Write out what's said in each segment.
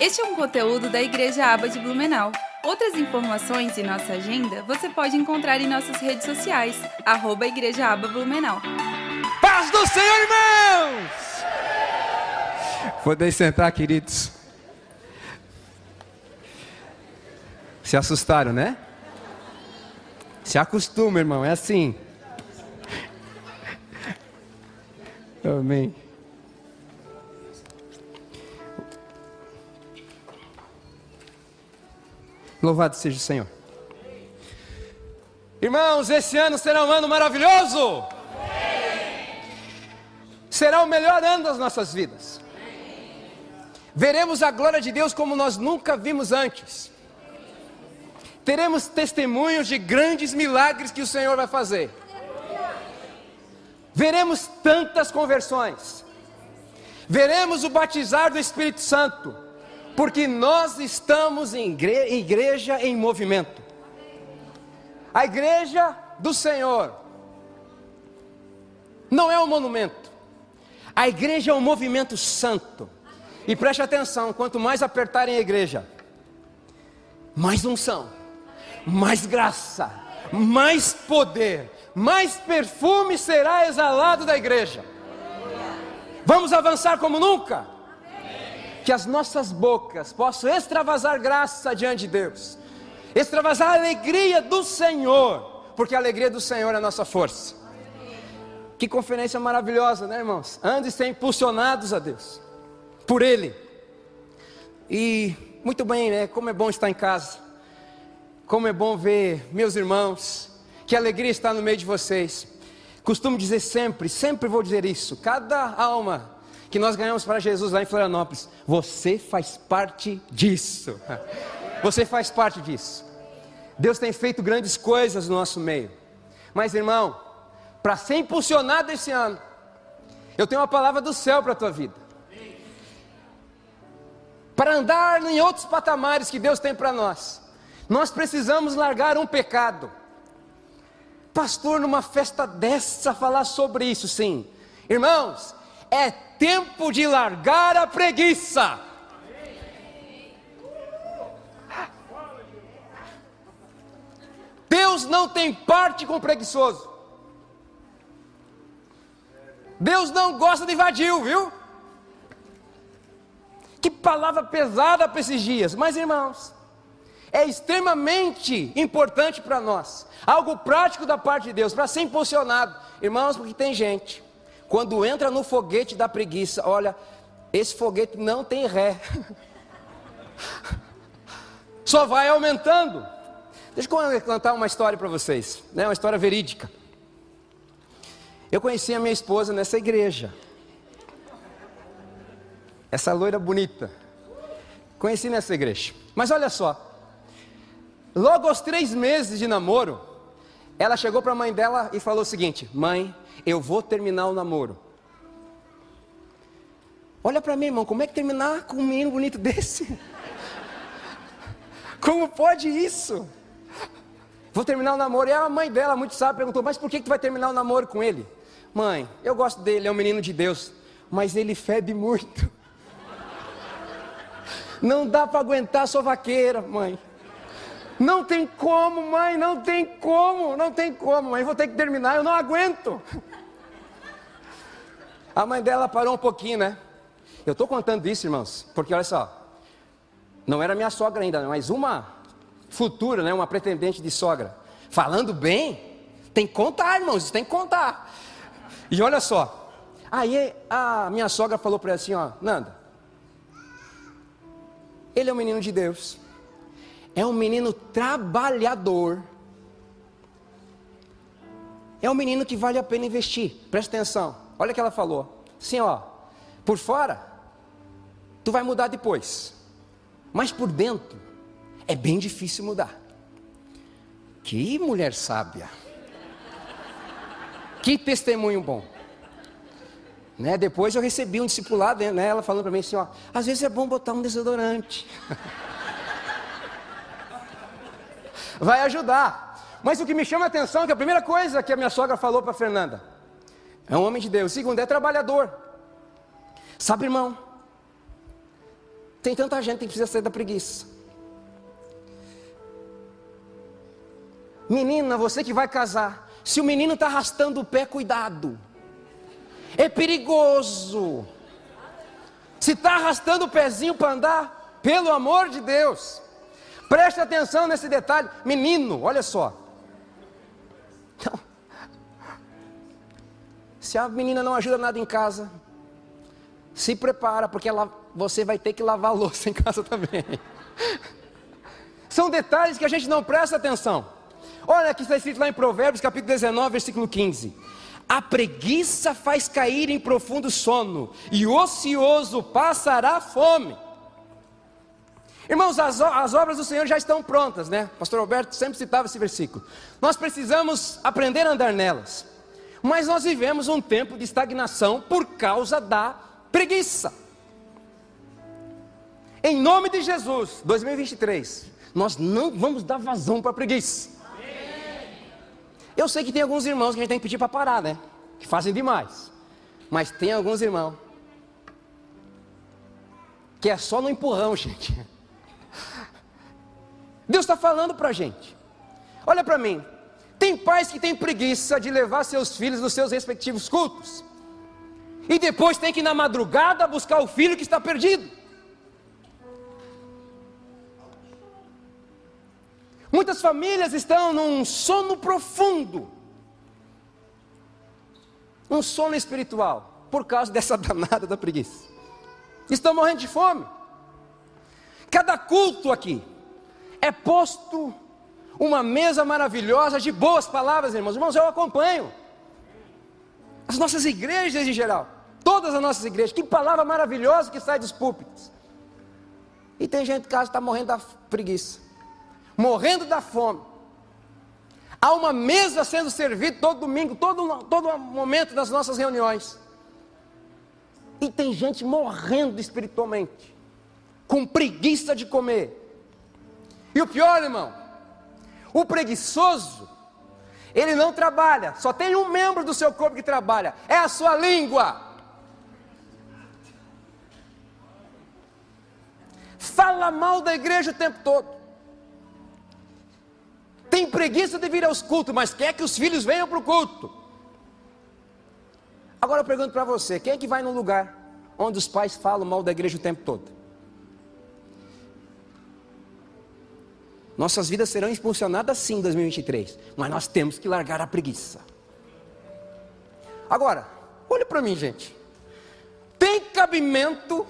Este é um conteúdo da Igreja Aba de Blumenau. Outras informações e nossa agenda você pode encontrar em nossas redes sociais, arroba Igreja Aba Blumenau. Paz do Senhor, irmãos! Podem sentar, queridos. Se assustaram, né? Se acostuma, irmão, é assim. Amém. Louvado seja o Senhor. Irmãos, esse ano será um ano maravilhoso. Será o melhor ano das nossas vidas. Veremos a glória de Deus como nós nunca vimos antes. Teremos testemunhos de grandes milagres que o Senhor vai fazer. Veremos tantas conversões. Veremos o batizar do Espírito Santo porque nós estamos em igreja em movimento. A igreja do Senhor não é um monumento, a igreja é um movimento santo. E preste atenção: quanto mais apertarem a igreja, mais unção, mais graça, mais poder, mais perfume será exalado da igreja. Vamos avançar como nunca que as nossas bocas possam extravasar graça diante de Deus, extravasar a alegria do Senhor, porque a alegria do Senhor é a nossa força. Que conferência maravilhosa, né, irmãos? Ande ser impulsionados a Deus, por Ele. E muito bem, né? Como é bom estar em casa, como é bom ver meus irmãos, que alegria estar no meio de vocês. Costumo dizer sempre, sempre vou dizer isso: cada alma que nós ganhamos para Jesus lá em Florianópolis. Você faz parte disso. Você faz parte disso. Deus tem feito grandes coisas no nosso meio. Mas, irmão, para ser impulsionado esse ano, eu tenho uma palavra do céu para a tua vida. Para andar em outros patamares que Deus tem para nós, nós precisamos largar um pecado. Pastor, numa festa dessa, falar sobre isso, sim. Irmãos, é tempo de largar a preguiça. Deus não tem parte com preguiçoso. Deus não gosta de invadir, viu? Que palavra pesada para esses dias. Mas, irmãos, é extremamente importante para nós. Algo prático da parte de Deus, para ser impulsionado. Irmãos, porque tem gente quando entra no foguete da preguiça, olha, esse foguete não tem ré. Só vai aumentando. Deixa eu contar uma história para vocês, né? uma história verídica. Eu conheci a minha esposa nessa igreja. Essa loira bonita. Conheci nessa igreja. Mas olha só. Logo aos três meses de namoro, ela chegou para a mãe dela e falou o seguinte: Mãe, eu vou terminar o namoro. Olha para mim, irmão, como é que terminar com um menino bonito desse? Como pode isso? Vou terminar o namoro. E a mãe dela, muito sábia, perguntou: Mas por que tu vai terminar o namoro com ele? Mãe, eu gosto dele, é um menino de Deus, mas ele febe muito. Não dá para aguentar sua vaqueira, mãe. Não tem como, mãe, não tem como, não tem como, mãe, vou ter que terminar, eu não aguento. A mãe dela parou um pouquinho, né? Eu estou contando isso, irmãos, porque olha só, não era minha sogra ainda, mas uma futura, né, uma pretendente de sogra, falando bem, tem que contar, irmãos, tem que contar. E olha só, aí a minha sogra falou para ela assim: ó, Nanda, ele é um menino de Deus, é um menino trabalhador, é um menino que vale a pena investir, presta atenção. Olha o que ela falou. Assim, ó, por fora, tu vai mudar depois. Mas por dentro, é bem difícil mudar. Que mulher sábia. Que testemunho bom. Né? Depois eu recebi um discipulado, né? ela falando para mim assim, ó, às vezes é bom botar um desodorante. Vai ajudar. Mas o que me chama a atenção é que a primeira coisa que a minha sogra falou para Fernanda, é um homem de Deus. Segundo, é trabalhador. Sabe, irmão? Tem tanta gente que precisa sair da preguiça. Menina, você que vai casar, se o menino está arrastando o pé, cuidado. É perigoso. Se está arrastando o pezinho para andar, pelo amor de Deus, preste atenção nesse detalhe. Menino, olha só. Então, se a menina não ajuda nada em casa, se prepara, porque ela, você vai ter que lavar a louça em casa também. São detalhes que a gente não presta atenção. Olha que está escrito lá em Provérbios, capítulo 19, versículo 15. A preguiça faz cair em profundo sono, e ocioso passará fome. Irmãos, as, as, obras do Senhor já estão prontas, né? Pastor Alberto sempre citava esse versículo. Nós precisamos aprender a andar nelas. Mas nós vivemos um tempo de estagnação por causa da preguiça. Em nome de Jesus, 2023, nós não vamos dar vazão para a preguiça. Eu sei que tem alguns irmãos que a gente tem que pedir para parar, né? Que fazem demais. Mas tem alguns irmãos que é só no empurrão, gente. Deus está falando para a gente. Olha para mim. Tem pais que têm preguiça de levar seus filhos nos seus respectivos cultos. E depois tem que ir na madrugada buscar o filho que está perdido. Muitas famílias estão num sono profundo, um sono espiritual, por causa dessa danada da preguiça. Estão morrendo de fome. Cada culto aqui é posto uma mesa maravilhosa de boas palavras, irmãos. Irmãos, eu acompanho. As nossas igrejas em geral, todas as nossas igrejas, que palavra maravilhosa que sai dos púlpitos. E tem gente que está morrendo da preguiça morrendo da fome. Há uma mesa sendo servida todo domingo, todo, todo momento das nossas reuniões. E tem gente morrendo espiritualmente, com preguiça de comer. E o pior, irmão, o preguiçoso, ele não trabalha, só tem um membro do seu corpo que trabalha, é a sua língua. Fala mal da igreja o tempo todo tem preguiça de vir aos cultos, mas quer que os filhos venham para o culto. Agora eu pergunto para você: quem é que vai num lugar onde os pais falam mal da igreja o tempo todo? Nossas vidas serão impulsionadas sim em 2023, mas nós temos que largar a preguiça. Agora, olha para mim, gente. Tem cabimento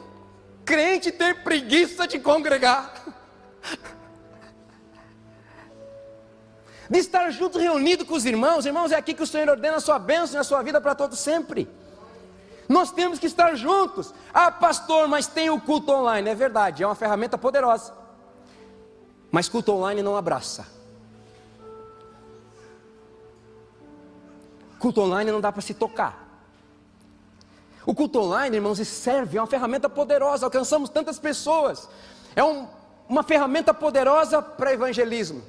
crente ter preguiça de congregar? de estar junto, reunido com os irmãos. Irmãos, é aqui que o Senhor ordena a sua bênção e a sua vida para todos sempre. Nós temos que estar juntos. Ah, pastor, mas tem o culto online. É verdade, é uma ferramenta poderosa. Mas culto online não abraça. Culto online não dá para se tocar. O culto online, irmãos, serve, é uma ferramenta poderosa. Alcançamos tantas pessoas. É um, uma ferramenta poderosa para evangelismo.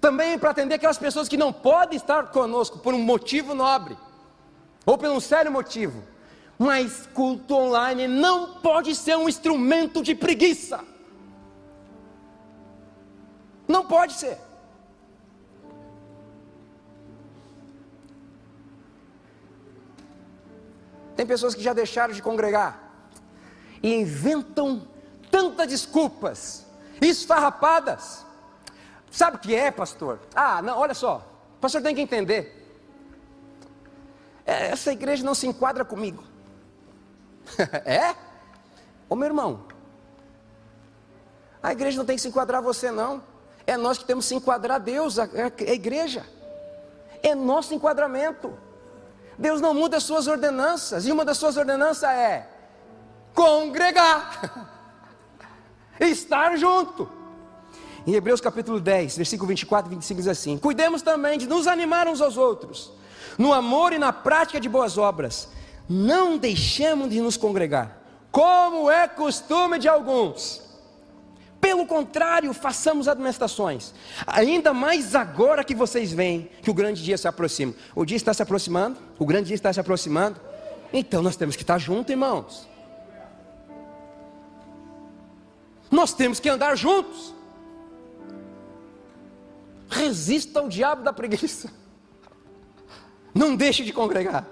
Também para atender aquelas pessoas que não podem estar conosco por um motivo nobre, ou por um sério motivo. Mas culto online não pode ser um instrumento de preguiça. Não pode ser. Tem pessoas que já deixaram de congregar e inventam tantas desculpas esfarrapadas Sabe o que é, pastor? Ah, não, olha só. O pastor tem que entender. É, essa igreja não se enquadra comigo. é? Ô meu irmão, a igreja não tem que se enquadrar você, não. É nós que temos que enquadrar Deus, a, a igreja. É nosso enquadramento. Deus não muda as suas ordenanças, e uma das suas ordenanças é congregar, estar junto. Em Hebreus capítulo 10, versículo 24 e 25 diz assim: Cuidemos também de nos animar uns aos outros, no amor e na prática de boas obras. Não deixemos de nos congregar, como é costume de alguns. Pelo contrário, façamos administrações. Ainda mais agora que vocês veem que o grande dia se aproxima. O dia está se aproximando, o grande dia está se aproximando. Então nós temos que estar juntos, irmãos. Nós temos que andar juntos. Resista ao diabo da preguiça. Não deixe de congregar.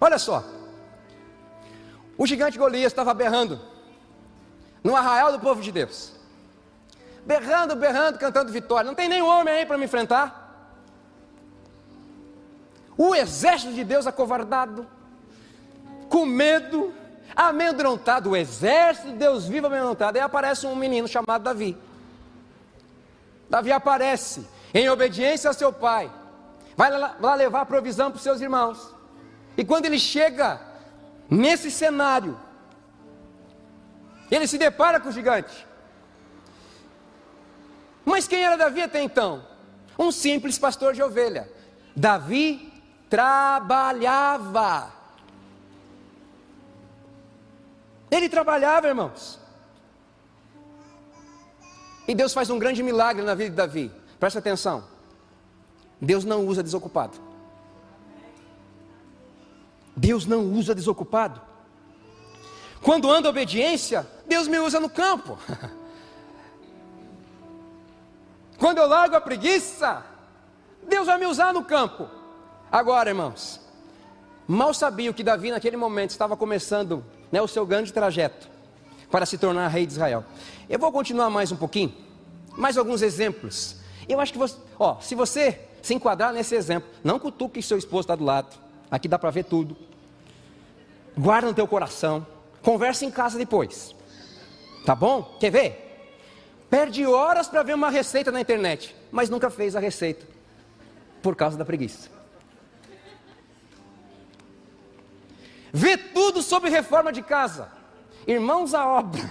Olha só. O gigante Golias estava berrando no arraial do povo de Deus. Berrando, berrando, cantando vitória. Não tem nenhum homem aí para me enfrentar. O exército de Deus acovardado, com medo, amedrontado, o exército de Deus vivo amedrontado. Aí aparece um menino chamado Davi. Davi aparece em obediência a seu pai, vai lá levar provisão para os seus irmãos. E quando ele chega nesse cenário, ele se depara com o gigante. Mas quem era Davi até então? Um simples pastor de ovelha. Davi trabalhava. Ele trabalhava, irmãos. E Deus faz um grande milagre na vida de Davi. Presta atenção. Deus não usa desocupado. Deus não usa desocupado. Quando anda obediência, Deus me usa no campo. Quando eu largo a preguiça, Deus vai me usar no campo. Agora, irmãos, mal sabia que Davi naquele momento estava começando né, o seu grande trajeto para se tornar rei de Israel. Eu vou continuar mais um pouquinho, mais alguns exemplos. Eu acho que você, ó, se você se enquadrar nesse exemplo, não cutuque seu esposo está do lado. Aqui dá para ver tudo. Guarda no teu coração. Conversa em casa depois. Tá bom? Quer ver? Perde horas para ver uma receita na internet, mas nunca fez a receita por causa da preguiça. Vê tudo sobre reforma de casa. Irmãos à obra.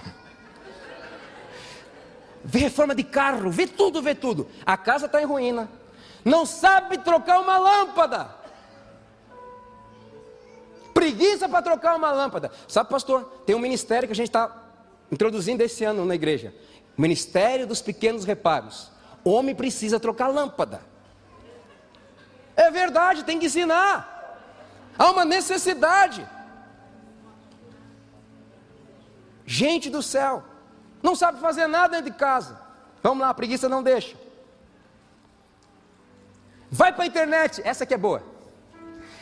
Vê reforma de carro, vê tudo, vê tudo. A casa está em ruína. Não sabe trocar uma lâmpada. Preguiça para trocar uma lâmpada. Sabe, pastor, tem um ministério que a gente está introduzindo esse ano na igreja. Ministério dos Pequenos Reparos. Homem precisa trocar lâmpada. É verdade, tem que ensinar. Há uma necessidade. Gente do céu, não sabe fazer nada dentro de casa. Vamos lá, a preguiça não deixa. Vai para a internet, essa que é boa.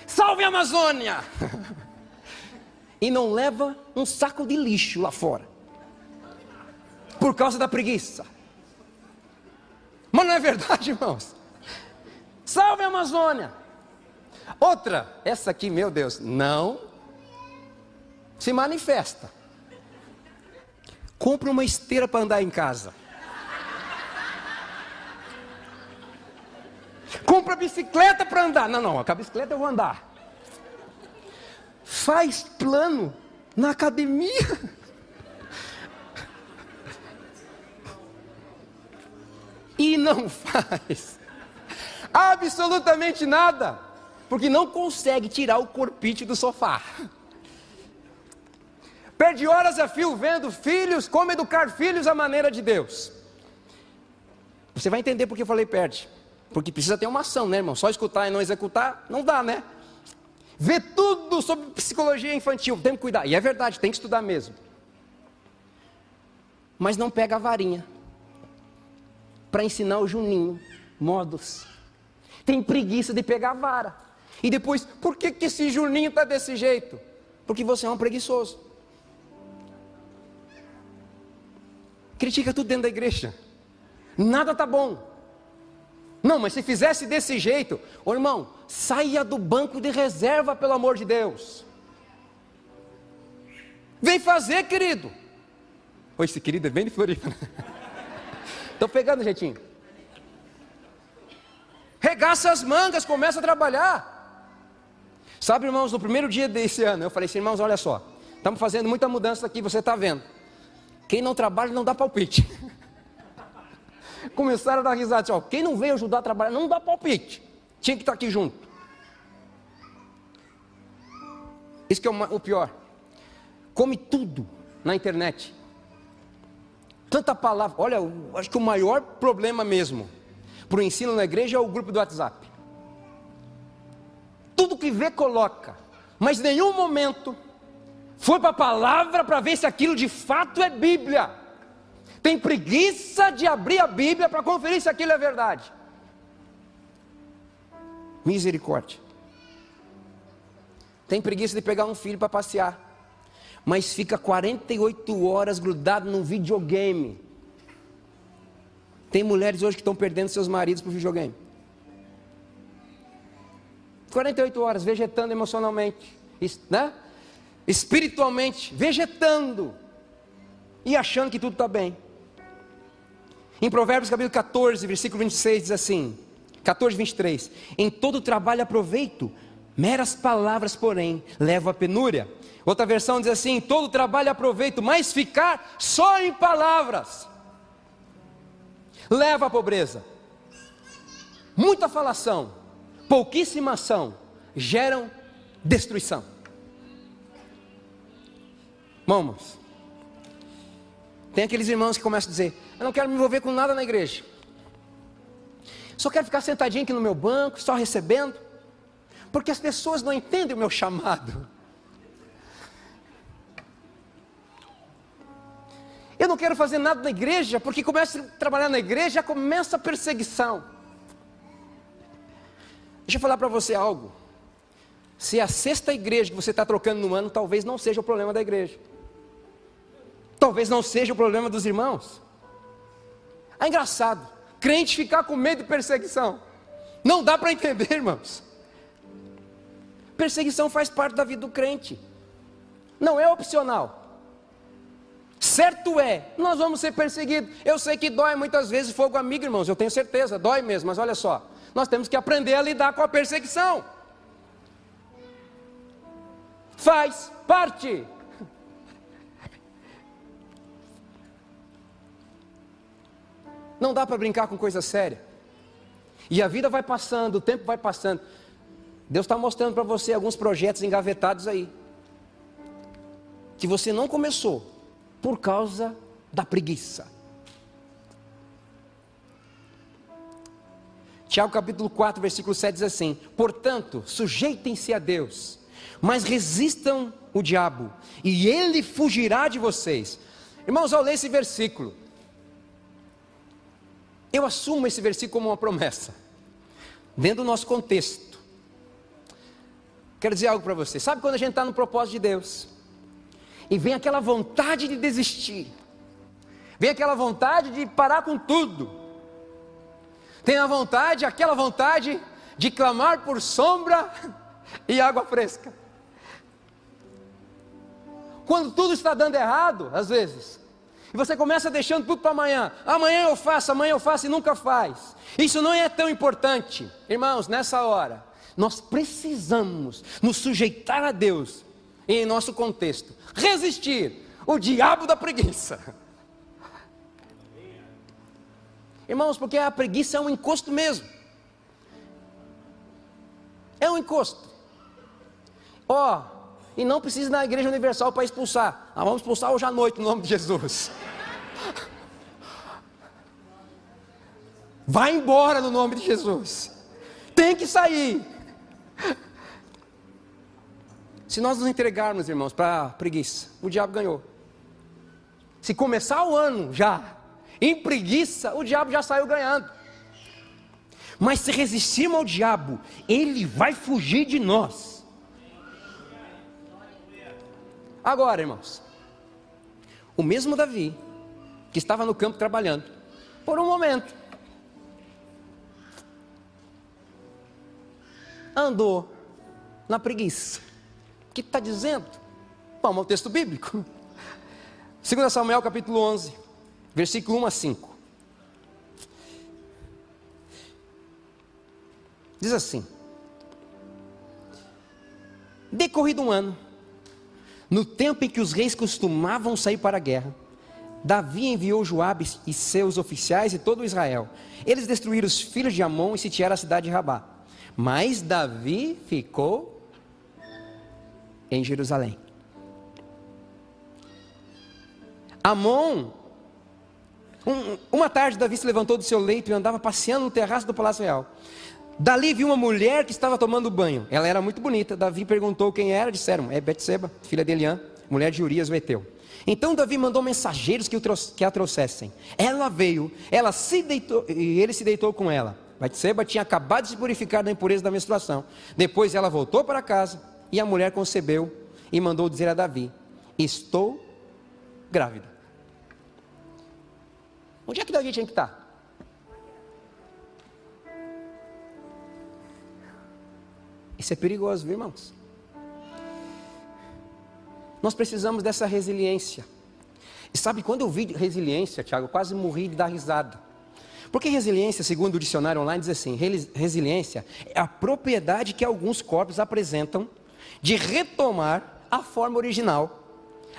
Salve a Amazônia! e não leva um saco de lixo lá fora. Por causa da preguiça. Mas não é verdade, irmãos? Salve a Amazônia! Outra, essa aqui, meu Deus, não se manifesta. Compra uma esteira para andar em casa. Compra bicicleta para andar. Não, não, com a bicicleta eu vou andar. Faz plano na academia. E não faz absolutamente nada, porque não consegue tirar o corpite do sofá. Perde horas a fio vendo filhos, como educar filhos à maneira de Deus. Você vai entender porque eu falei perde. Porque precisa ter uma ação, né, irmão? Só escutar e não executar, não dá, né? Vê tudo sobre psicologia infantil, tem que cuidar. E é verdade, tem que estudar mesmo. Mas não pega a varinha para ensinar o Juninho modos. Tem preguiça de pegar a vara. E depois, por que, que esse Juninho está desse jeito? Porque você é um preguiçoso. critica tudo dentro da igreja. Nada tá bom. Não, mas se fizesse desse jeito, ô irmão, saia do banco de reserva, pelo amor de Deus. Vem fazer, querido. Oi, esse querido é bem de Floripa. Estou pegando jeitinho. Regaça as mangas, começa a trabalhar. Sabe, irmãos, no primeiro dia desse ano, eu falei assim, irmãos, olha só, estamos fazendo muita mudança aqui, você está vendo. Quem não trabalha não dá palpite. Começaram a dar risada, assim, ó, quem não veio ajudar a trabalhar não dá palpite. Tinha que estar aqui junto. Isso que é o pior. Come tudo na internet. Tanta palavra. Olha, acho que o maior problema mesmo para o ensino na igreja é o grupo do WhatsApp. Tudo que vê, coloca. Mas nenhum momento foi para a palavra para ver se aquilo de fato é Bíblia. tem preguiça de abrir a Bíblia para conferir se aquilo é verdade. Misericórdia. Tem preguiça de pegar um filho para passear, mas fica 48 horas grudado num videogame. Tem mulheres hoje que estão perdendo seus maridos para o videogame. 48 horas vegetando emocionalmente, né? espiritualmente, vegetando e achando que tudo está bem. Em Provérbios capítulo 14, versículo 26 diz assim: 14, 23: Em todo trabalho aproveito, meras palavras, porém, levam a penúria. Outra versão diz assim: todo trabalho aproveito, mas ficar só em palavras leva à pobreza. Muita falação, pouquíssima ação geram destruição. Vamos. Tem aqueles irmãos que começam a dizer: Eu não quero me envolver com nada na igreja. Só quero ficar sentadinho aqui no meu banco, só recebendo. Porque as pessoas não entendem o meu chamado. Eu não quero fazer nada na igreja, porque começa a trabalhar na igreja, começa a perseguição. Deixa eu falar para você algo. Se é a sexta igreja que você está trocando no ano, talvez não seja o problema da igreja. Talvez não seja o problema dos irmãos. É engraçado. Crente ficar com medo de perseguição. Não dá para entender, irmãos. Perseguição faz parte da vida do crente. Não é opcional. Certo é, nós vamos ser perseguidos. Eu sei que dói muitas vezes fogo amigo, irmãos, eu tenho certeza, dói mesmo, mas olha só, nós temos que aprender a lidar com a perseguição. Faz parte. Não dá para brincar com coisa séria. E a vida vai passando, o tempo vai passando. Deus está mostrando para você alguns projetos engavetados aí. Que você não começou por causa da preguiça. Tiago capítulo 4, versículo 7 diz assim: Portanto, sujeitem-se a Deus, mas resistam o diabo, e ele fugirá de vocês. Irmãos, ao ler esse versículo, eu assumo esse versículo como uma promessa, dentro do nosso contexto. Quero dizer algo para você. Sabe quando a gente está no propósito de Deus? E vem aquela vontade de desistir, vem aquela vontade de parar com tudo. Tem a vontade, aquela vontade de clamar por sombra e água fresca. Quando tudo está dando errado, às vezes, e você começa deixando tudo para amanhã. Amanhã eu faço, amanhã eu faço e nunca faz. Isso não é tão importante. Irmãos, nessa hora, nós precisamos nos sujeitar a Deus em nosso contexto. Resistir o diabo da preguiça. Irmãos, porque a preguiça é um encosto mesmo. É um encosto. Ó, oh, e não precisa ir na igreja universal para expulsar. Ah, vamos expulsar hoje à noite, no nome de Jesus. Vai embora no nome de Jesus. Tem que sair. Se nós nos entregarmos, irmãos, para preguiça, o diabo ganhou. Se começar o ano já em preguiça, o diabo já saiu ganhando. Mas se resistirmos ao diabo, ele vai fugir de nós. Agora, irmãos, o mesmo Davi, que estava no campo trabalhando, por um momento, andou na preguiça. Que está dizendo? Vamos ao texto bíblico. 2 Samuel capítulo 11, versículo 1 a 5. Diz assim: Decorrido um ano, no tempo em que os reis costumavam sair para a guerra, Davi enviou Joabe e seus oficiais e todo Israel. Eles destruíram os filhos de Amon e sitiaram a cidade de Rabá. Mas Davi ficou em Jerusalém. Amon, um, uma tarde Davi se levantou do seu leito e andava passeando no terraço do palácio real. Dali viu uma mulher que estava tomando banho. Ela era muito bonita. Davi perguntou quem era. Disseram: É Betseba, filha de Eliã, mulher de Urias o Eteu. Então Davi mandou mensageiros que, que, a trouxessem. Ela veio, ela se deitou, e ele se deitou com ela. Batseba tinha acabado de se purificar da impureza da menstruação. Depois ela voltou para casa e a mulher concebeu e mandou dizer a Davi: Estou grávida. Onde é que Davi tinha que estar? Isso é perigoso, viu, irmãos? Nós precisamos dessa resiliência. E sabe, quando eu vi resiliência, Tiago, quase morri de dar risada. Porque resiliência, segundo o dicionário online, diz assim: resiliência é a propriedade que alguns corpos apresentam de retomar a forma original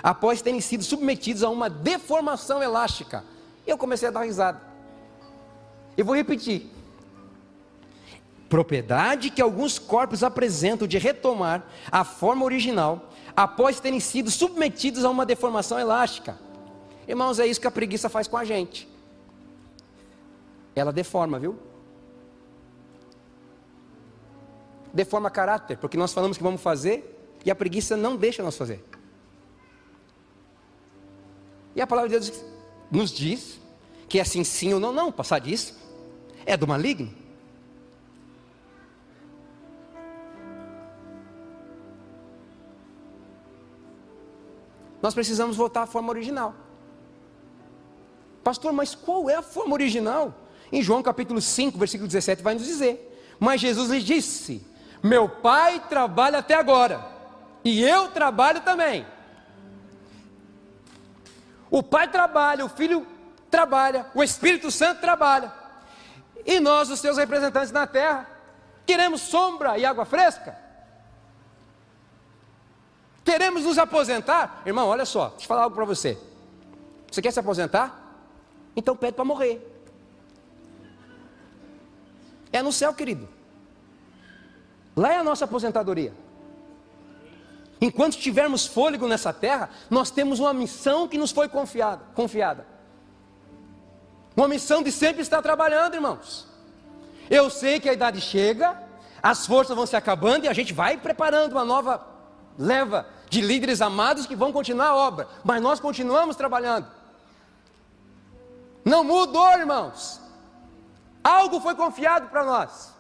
após terem sido submetidos a uma deformação elástica. Eu comecei a dar risada. Eu vou repetir. Propriedade que alguns corpos apresentam de retomar a forma original após terem sido submetidos a uma deformação elástica. Irmãos, é isso que a preguiça faz com a gente. Ela deforma, viu? Deforma caráter, porque nós falamos que vamos fazer e a preguiça não deixa nós fazer. E a palavra de Deus nos diz que é assim sim ou não, não, passar disso é do maligno. Nós precisamos voltar à forma original. Pastor, mas qual é a forma original? Em João capítulo 5, versículo 17, vai nos dizer: Mas Jesus lhe disse: Meu pai trabalha até agora, e eu trabalho também. O Pai trabalha, o Filho trabalha, o Espírito Santo trabalha. E nós, os seus representantes na terra, queremos sombra e água fresca? Queremos nos aposentar? Irmão, olha só, deixa eu falar algo para você. Você quer se aposentar? Então pede para morrer. É no céu, querido. Lá é a nossa aposentadoria. Enquanto tivermos fôlego nessa terra, nós temos uma missão que nos foi confiada, confiada. Uma missão de sempre estar trabalhando, irmãos. Eu sei que a idade chega, as forças vão se acabando e a gente vai preparando uma nova leva de líderes amados que vão continuar a obra, mas nós continuamos trabalhando. Não mudou, irmãos. Algo foi confiado para nós.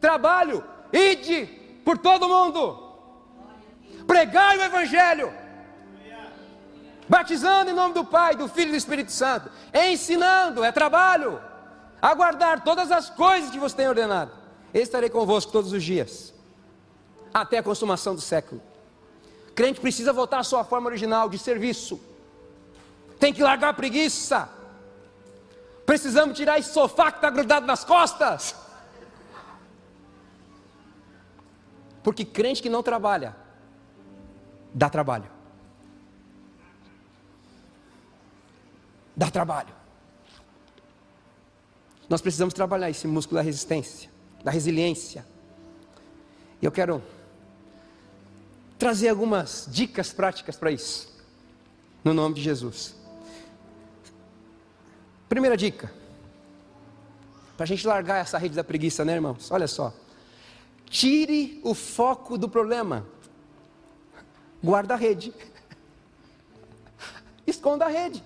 Trabalho, ide por todo mundo pregar o Evangelho, batizando em nome do Pai, do Filho e do Espírito Santo, ensinando, é trabalho, aguardar todas as coisas que você tem ordenado. estarei convosco todos os dias, até a consumação do século. O crente precisa voltar à sua forma original de serviço, tem que largar a preguiça. Precisamos tirar esse sofá que está grudado nas costas. Porque crente que não trabalha, dá trabalho. Dá trabalho. Nós precisamos trabalhar esse músculo da resistência, da resiliência. E eu quero trazer algumas dicas práticas para isso, no nome de Jesus. Primeira dica, para a gente largar essa rede da preguiça, né, irmãos? Olha só, tire o foco do problema guarda a rede. Esconda a rede.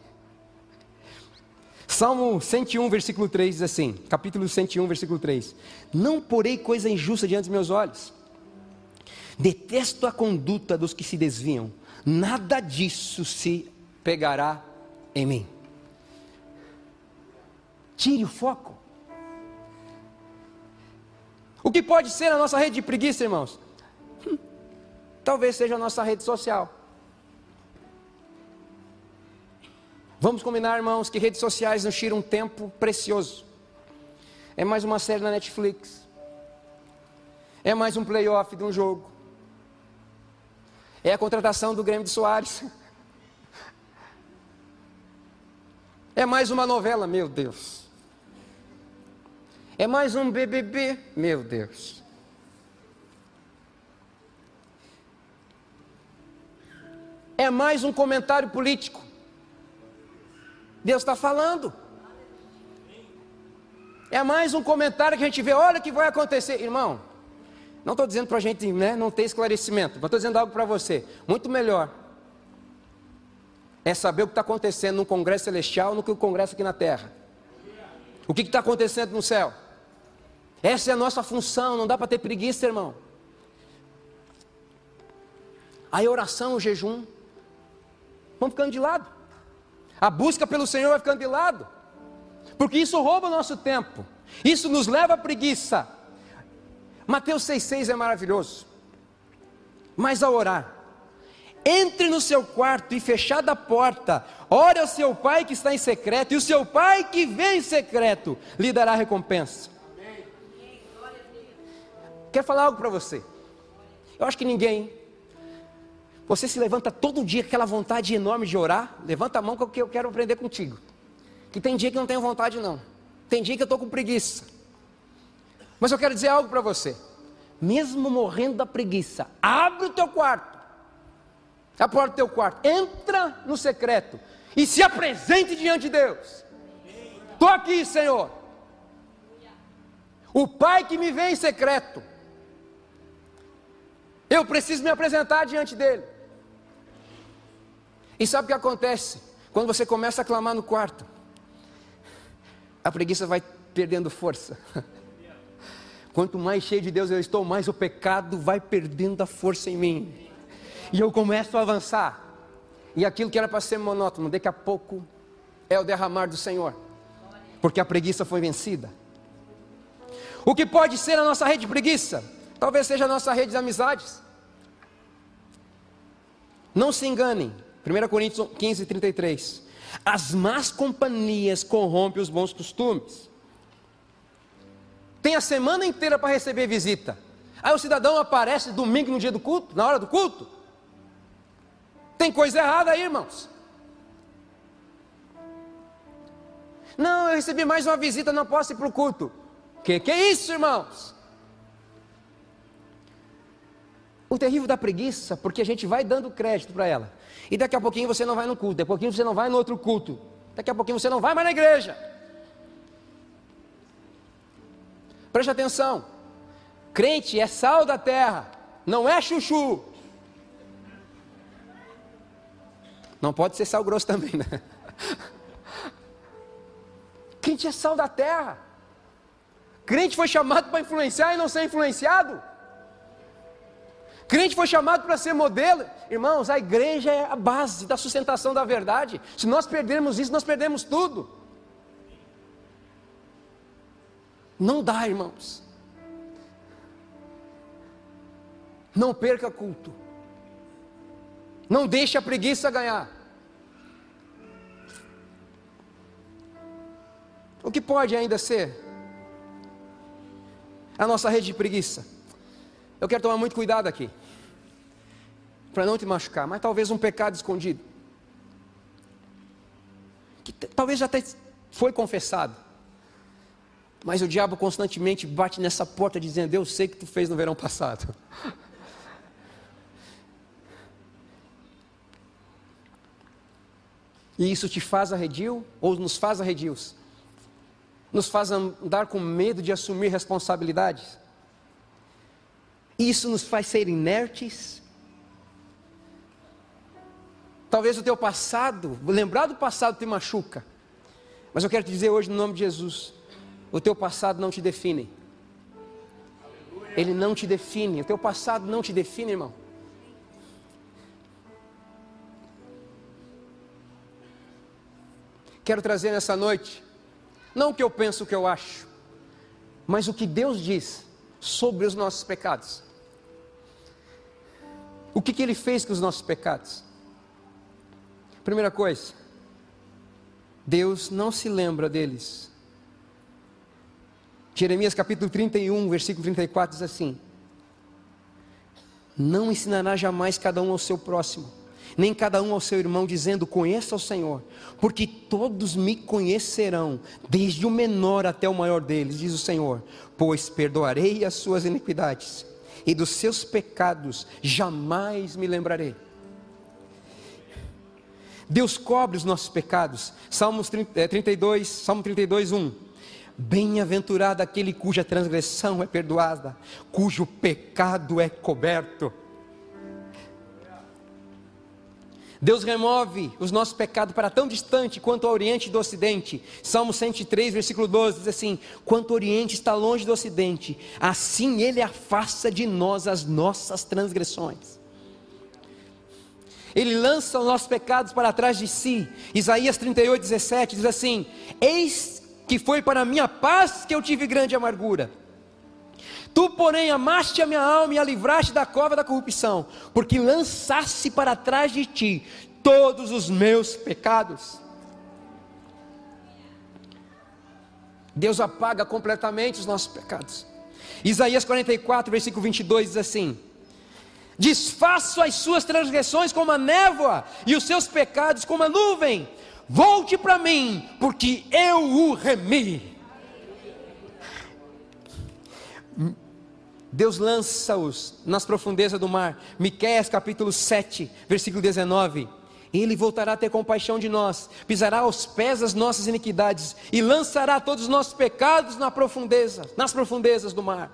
Salmo 101, versículo 3 diz assim: capítulo 101, versículo 3: Não porei coisa injusta diante dos meus olhos, detesto a conduta dos que se desviam, nada disso se pegará em mim. Tire o foco. O que pode ser a nossa rede de preguiça, irmãos? talvez seja a nossa rede social. Vamos combinar, irmãos, que redes sociais nos tiram um tempo precioso. É mais uma série na Netflix. É mais um playoff de um jogo. É a contratação do Grêmio de Soares. É mais uma novela, meu Deus. É mais um BBB, meu Deus. é mais um comentário político. Deus está falando. É mais um comentário que a gente vê, olha o que vai acontecer. Irmão, não estou dizendo para a gente né, não ter esclarecimento, mas estou dizendo algo para você. Muito melhor é saber o que está acontecendo no Congresso Celestial no que o Congresso aqui na Terra. O que está acontecendo no céu? Essa é a nossa função, não dá para ter preguiça, irmão. Aí a oração, o jejum, vão ficando de lado. A busca pelo Senhor vai ficando de lado. Porque isso rouba o nosso tempo. Isso nos leva à preguiça. Mateus 6,6 é maravilhoso. Mas ao orar, entre no seu quarto e fechada a porta, ore ao seu pai que está em secreto, e o seu pai que vem em secreto lhe dará recompensa. Quero falar algo para você. Eu acho que ninguém. Você se levanta todo dia com aquela vontade enorme de orar. Levanta a mão que eu quero aprender contigo. Que tem dia que não tenho vontade, não. Tem dia que eu estou com preguiça. Mas eu quero dizer algo para você. Mesmo morrendo da preguiça, abre o teu quarto. A porta do teu quarto. Entra no secreto. E se apresente diante de Deus. Estou aqui, Senhor. O Pai que me vê em secreto eu preciso me apresentar diante dele. E sabe o que acontece? Quando você começa a clamar no quarto, a preguiça vai perdendo força. Quanto mais cheio de Deus eu estou, mais o pecado vai perdendo a força em mim. E eu começo a avançar. E aquilo que era para ser monótono, daqui a pouco é o derramar do Senhor. Porque a preguiça foi vencida. O que pode ser a nossa rede de preguiça? Talvez seja a nossa rede de amizades. Não se enganem. 1 Coríntios 15, 33. As más companhias corrompem os bons costumes. Tem a semana inteira para receber visita. Aí o cidadão aparece domingo no dia do culto, na hora do culto. Tem coisa errada aí, irmãos. Não, eu recebi mais uma visita, não posso ir para o culto. Que que é isso, irmãos? O terrível da preguiça, porque a gente vai dando crédito para ela. E daqui a pouquinho você não vai no culto, daqui a pouquinho você não vai no outro culto, daqui a pouquinho você não vai mais na igreja. Preste atenção. Crente é sal da terra, não é chuchu. Não pode ser sal grosso também, né? Crente é sal da terra. Crente foi chamado para influenciar e não ser influenciado. Crente foi chamado para ser modelo. Irmãos, a igreja é a base da sustentação da verdade. Se nós perdermos isso, nós perdemos tudo. Não dá, irmãos. Não perca culto. Não deixe a preguiça ganhar. O que pode ainda ser a nossa rede de preguiça? Eu quero tomar muito cuidado aqui, para não te machucar, mas talvez um pecado escondido, que talvez já até foi confessado, mas o diabo constantemente bate nessa porta dizendo: Eu sei que tu fez no verão passado. E isso te faz arredio ou nos faz arredios? Nos faz andar com medo de assumir responsabilidades? Isso nos faz ser inertes. Talvez o teu passado, lembrar do passado te machuca. Mas eu quero te dizer hoje, no nome de Jesus, o teu passado não te define. Ele não te define. O teu passado não te define, irmão. Quero trazer nessa noite, não o que eu penso, o que eu acho, mas o que Deus diz sobre os nossos pecados. O que, que ele fez com os nossos pecados? Primeira coisa, Deus não se lembra deles. Jeremias capítulo 31, versículo 34 diz assim: Não ensinará jamais cada um ao seu próximo, nem cada um ao seu irmão, dizendo: Conheça o Senhor, porque todos me conhecerão, desde o menor até o maior deles, diz o Senhor, pois perdoarei as suas iniquidades e dos seus pecados jamais me lembrarei. Deus cobre os nossos pecados. Salmos 32, é, Salmo 32, 1. Bem-aventurado aquele cuja transgressão é perdoada, cujo pecado é coberto. Deus remove os nossos pecados para tão distante quanto o Oriente do Ocidente. Salmo 103, versículo 12 diz assim: Quanto o Oriente está longe do Ocidente, assim Ele afasta de nós as nossas transgressões. Ele lança os nossos pecados para trás de si. Isaías 38, 17 diz assim: Eis que foi para minha paz que eu tive grande amargura. Tu, porém, amaste a minha alma e a livraste da cova da corrupção, porque lançaste para trás de ti todos os meus pecados. Deus apaga completamente os nossos pecados. Isaías 44, versículo 22 diz assim: Desfaço as suas transgressões como a névoa e os seus pecados como a nuvem. Volte para mim, porque eu o remi. Deus lança-os nas profundezas do mar. Miqueias capítulo 7, versículo 19. Ele voltará a ter compaixão de nós, pisará aos pés as nossas iniquidades e lançará todos os nossos pecados na profundeza, nas profundezas do mar.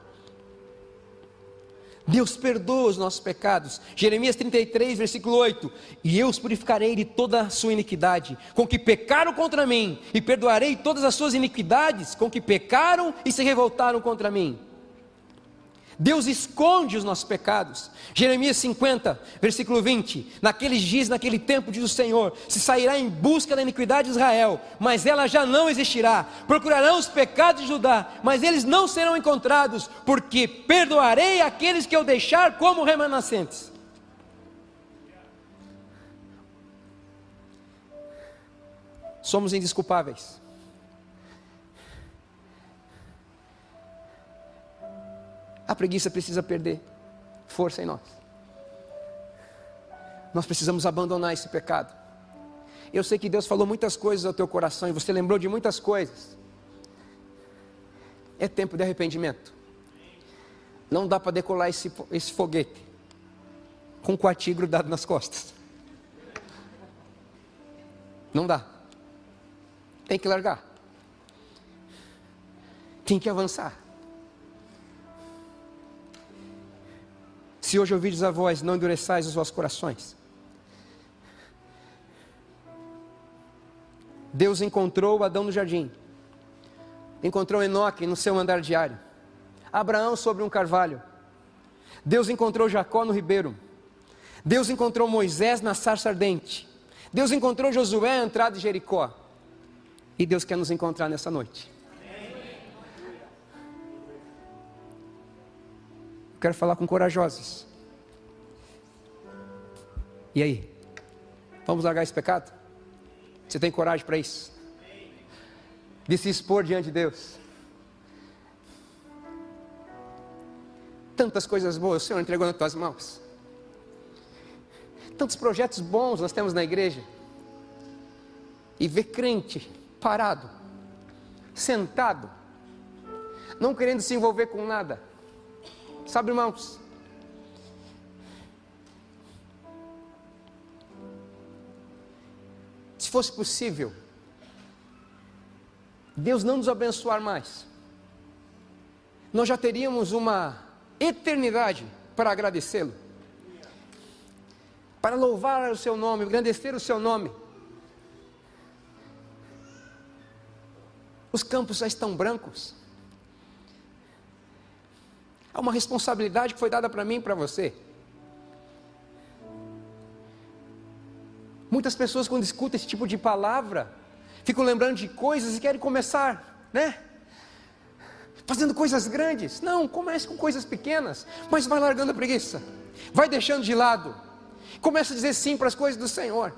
Deus perdoa os nossos pecados. Jeremias 33, versículo 8: E eu os purificarei de toda a sua iniquidade, com que pecaram contra mim, e perdoarei todas as suas iniquidades, com que pecaram e se revoltaram contra mim. Deus esconde os nossos pecados. Jeremias 50, versículo 20: Naqueles dias, naquele tempo, diz o Senhor: se sairá em busca da iniquidade de Israel, mas ela já não existirá. Procurarão os pecados de Judá, mas eles não serão encontrados, porque perdoarei aqueles que eu deixar como remanescentes. Somos indesculpáveis. A preguiça precisa perder força em nós. Nós precisamos abandonar esse pecado. Eu sei que Deus falou muitas coisas ao teu coração e você lembrou de muitas coisas. É tempo de arrependimento. Não dá para decolar esse, esse foguete com o quartinho grudado nas costas. Não dá. Tem que largar. Tem que avançar. Se hoje ouvides a voz, não endureçais os vossos corações. Deus encontrou Adão no jardim, encontrou Enoque no seu andar diário, Abraão sobre um carvalho, Deus encontrou Jacó no ribeiro, Deus encontrou Moisés na sarça ardente, Deus encontrou Josué à entrada de Jericó, e Deus quer nos encontrar nessa noite. Quero falar com corajosos. E aí? Vamos largar esse pecado? Você tem coragem para isso? De se expor diante de Deus. Tantas coisas boas o Senhor entregou nas tuas mãos. Tantos projetos bons nós temos na igreja. E ver crente parado, sentado, não querendo se envolver com nada Sabe, irmãos? Se fosse possível, Deus não nos abençoar mais, nós já teríamos uma eternidade para agradecê-lo, para louvar o seu nome, engrandecer o seu nome. Os campos já estão brancos. É uma responsabilidade que foi dada para mim e para você. Muitas pessoas, quando escutam esse tipo de palavra, ficam lembrando de coisas e querem começar, né? Fazendo coisas grandes. Não, comece com coisas pequenas, mas vai largando a preguiça, vai deixando de lado, começa a dizer sim para as coisas do Senhor.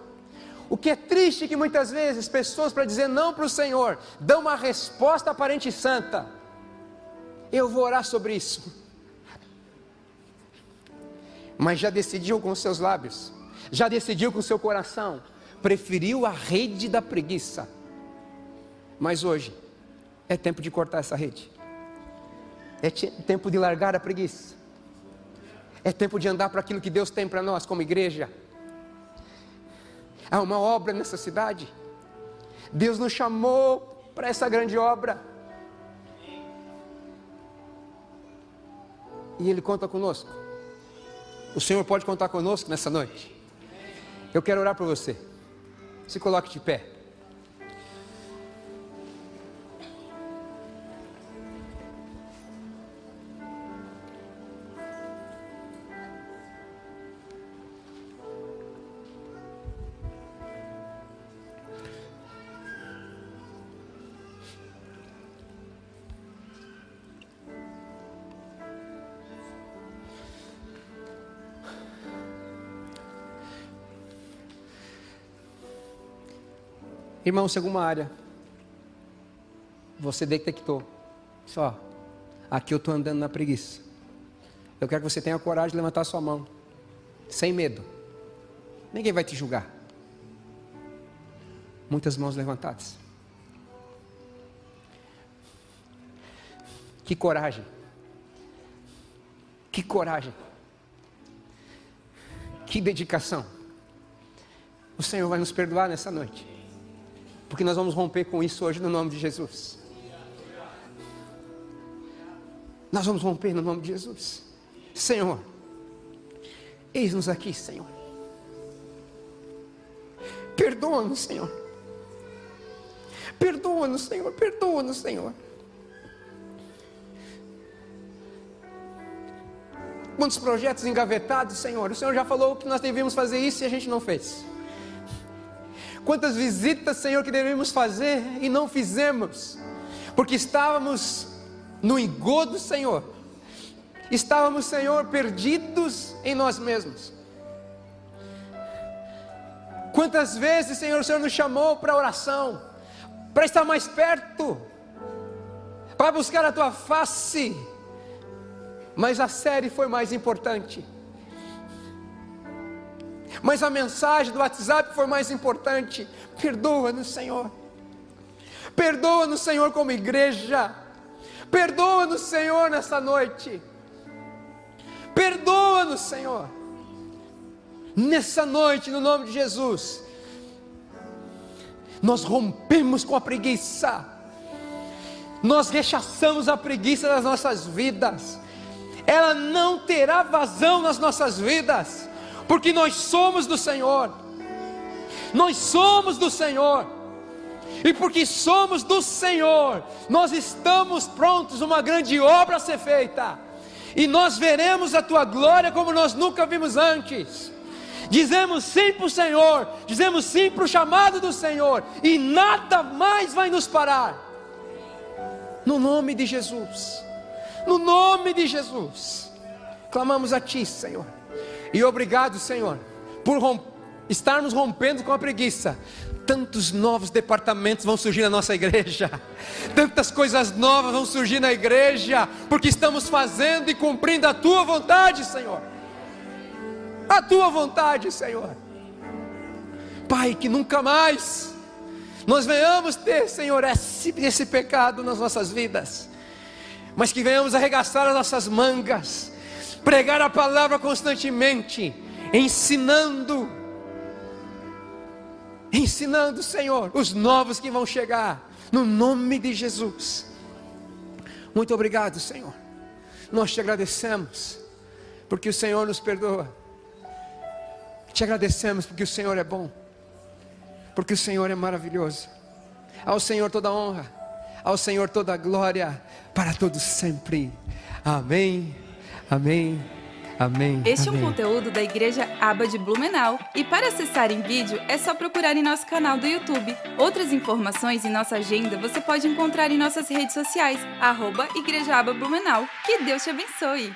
O que é triste é que muitas vezes pessoas, para dizer não para o Senhor, dão uma resposta aparente santa. Eu vou orar sobre isso mas já decidiu com seus lábios, já decidiu com seu coração, preferiu a rede da preguiça. Mas hoje é tempo de cortar essa rede, é tempo de largar a preguiça, é tempo de andar para aquilo que Deus tem para nós como igreja. Há uma obra nessa cidade, Deus nos chamou para essa grande obra. E Ele conta conosco. O Senhor pode contar conosco nessa noite. Eu quero orar por você. Se coloque de pé. Irmão, se alguma área você detectou, só, aqui eu estou andando na preguiça. Eu quero que você tenha coragem de levantar sua mão, sem medo. Ninguém vai te julgar. Muitas mãos levantadas. Que coragem. Que coragem. Que dedicação. O Senhor vai nos perdoar nessa noite. Porque nós vamos romper com isso hoje no nome de Jesus. Nós vamos romper no nome de Jesus. Senhor, eis-nos aqui, Senhor. Perdoa-nos, Senhor. Perdoa-nos, Senhor. Perdoa-nos, Senhor. Quantos projetos engavetados, Senhor? O Senhor já falou que nós devíamos fazer isso e a gente não fez. Quantas visitas, Senhor, que devemos fazer e não fizemos, porque estávamos no engodo, Senhor. Estávamos, Senhor, perdidos em nós mesmos. Quantas vezes, Senhor, o Senhor nos chamou para oração, para estar mais perto, para buscar a tua face, mas a série foi mais importante mas a mensagem do WhatsApp foi mais importante. Perdoa-nos, Senhor. Perdoa-nos, Senhor, como igreja. Perdoa-nos, Senhor, nessa noite. Perdoa-nos, Senhor. Nessa noite, no nome de Jesus, nós rompemos com a preguiça. Nós rechaçamos a preguiça das nossas vidas. Ela não terá vazão nas nossas vidas porque nós somos do Senhor. Nós somos do Senhor. E porque somos do Senhor, nós estamos prontos uma grande obra a ser feita. E nós veremos a tua glória como nós nunca vimos antes. Dizemos sim para o Senhor, dizemos sim para o chamado do Senhor, e nada mais vai nos parar. No nome de Jesus, no nome de Jesus, clamamos a Ti, Senhor. E obrigado, Senhor, por estarmos rompendo com a preguiça. Tantos novos departamentos vão surgir na nossa igreja, tantas coisas novas vão surgir na igreja, porque estamos fazendo e cumprindo a tua vontade, Senhor. A tua vontade, Senhor. Pai, que nunca mais nós venhamos ter, Senhor, esse, esse pecado nas nossas vidas, mas que venhamos arregaçar as nossas mangas pregar a palavra constantemente, ensinando, ensinando, Senhor, os novos que vão chegar, no nome de Jesus. Muito obrigado, Senhor. Nós te agradecemos, porque o Senhor nos perdoa. Te agradecemos porque o Senhor é bom, porque o Senhor é maravilhoso. Ao Senhor toda honra, ao Senhor toda glória, para todos sempre. Amém. Amém. Amém. Este Amém. é um conteúdo da Igreja Aba de Blumenau. E para acessar em vídeo é só procurar em nosso canal do YouTube. Outras informações e nossa agenda você pode encontrar em nossas redes sociais, arroba Igreja Aba Blumenau. Que Deus te abençoe!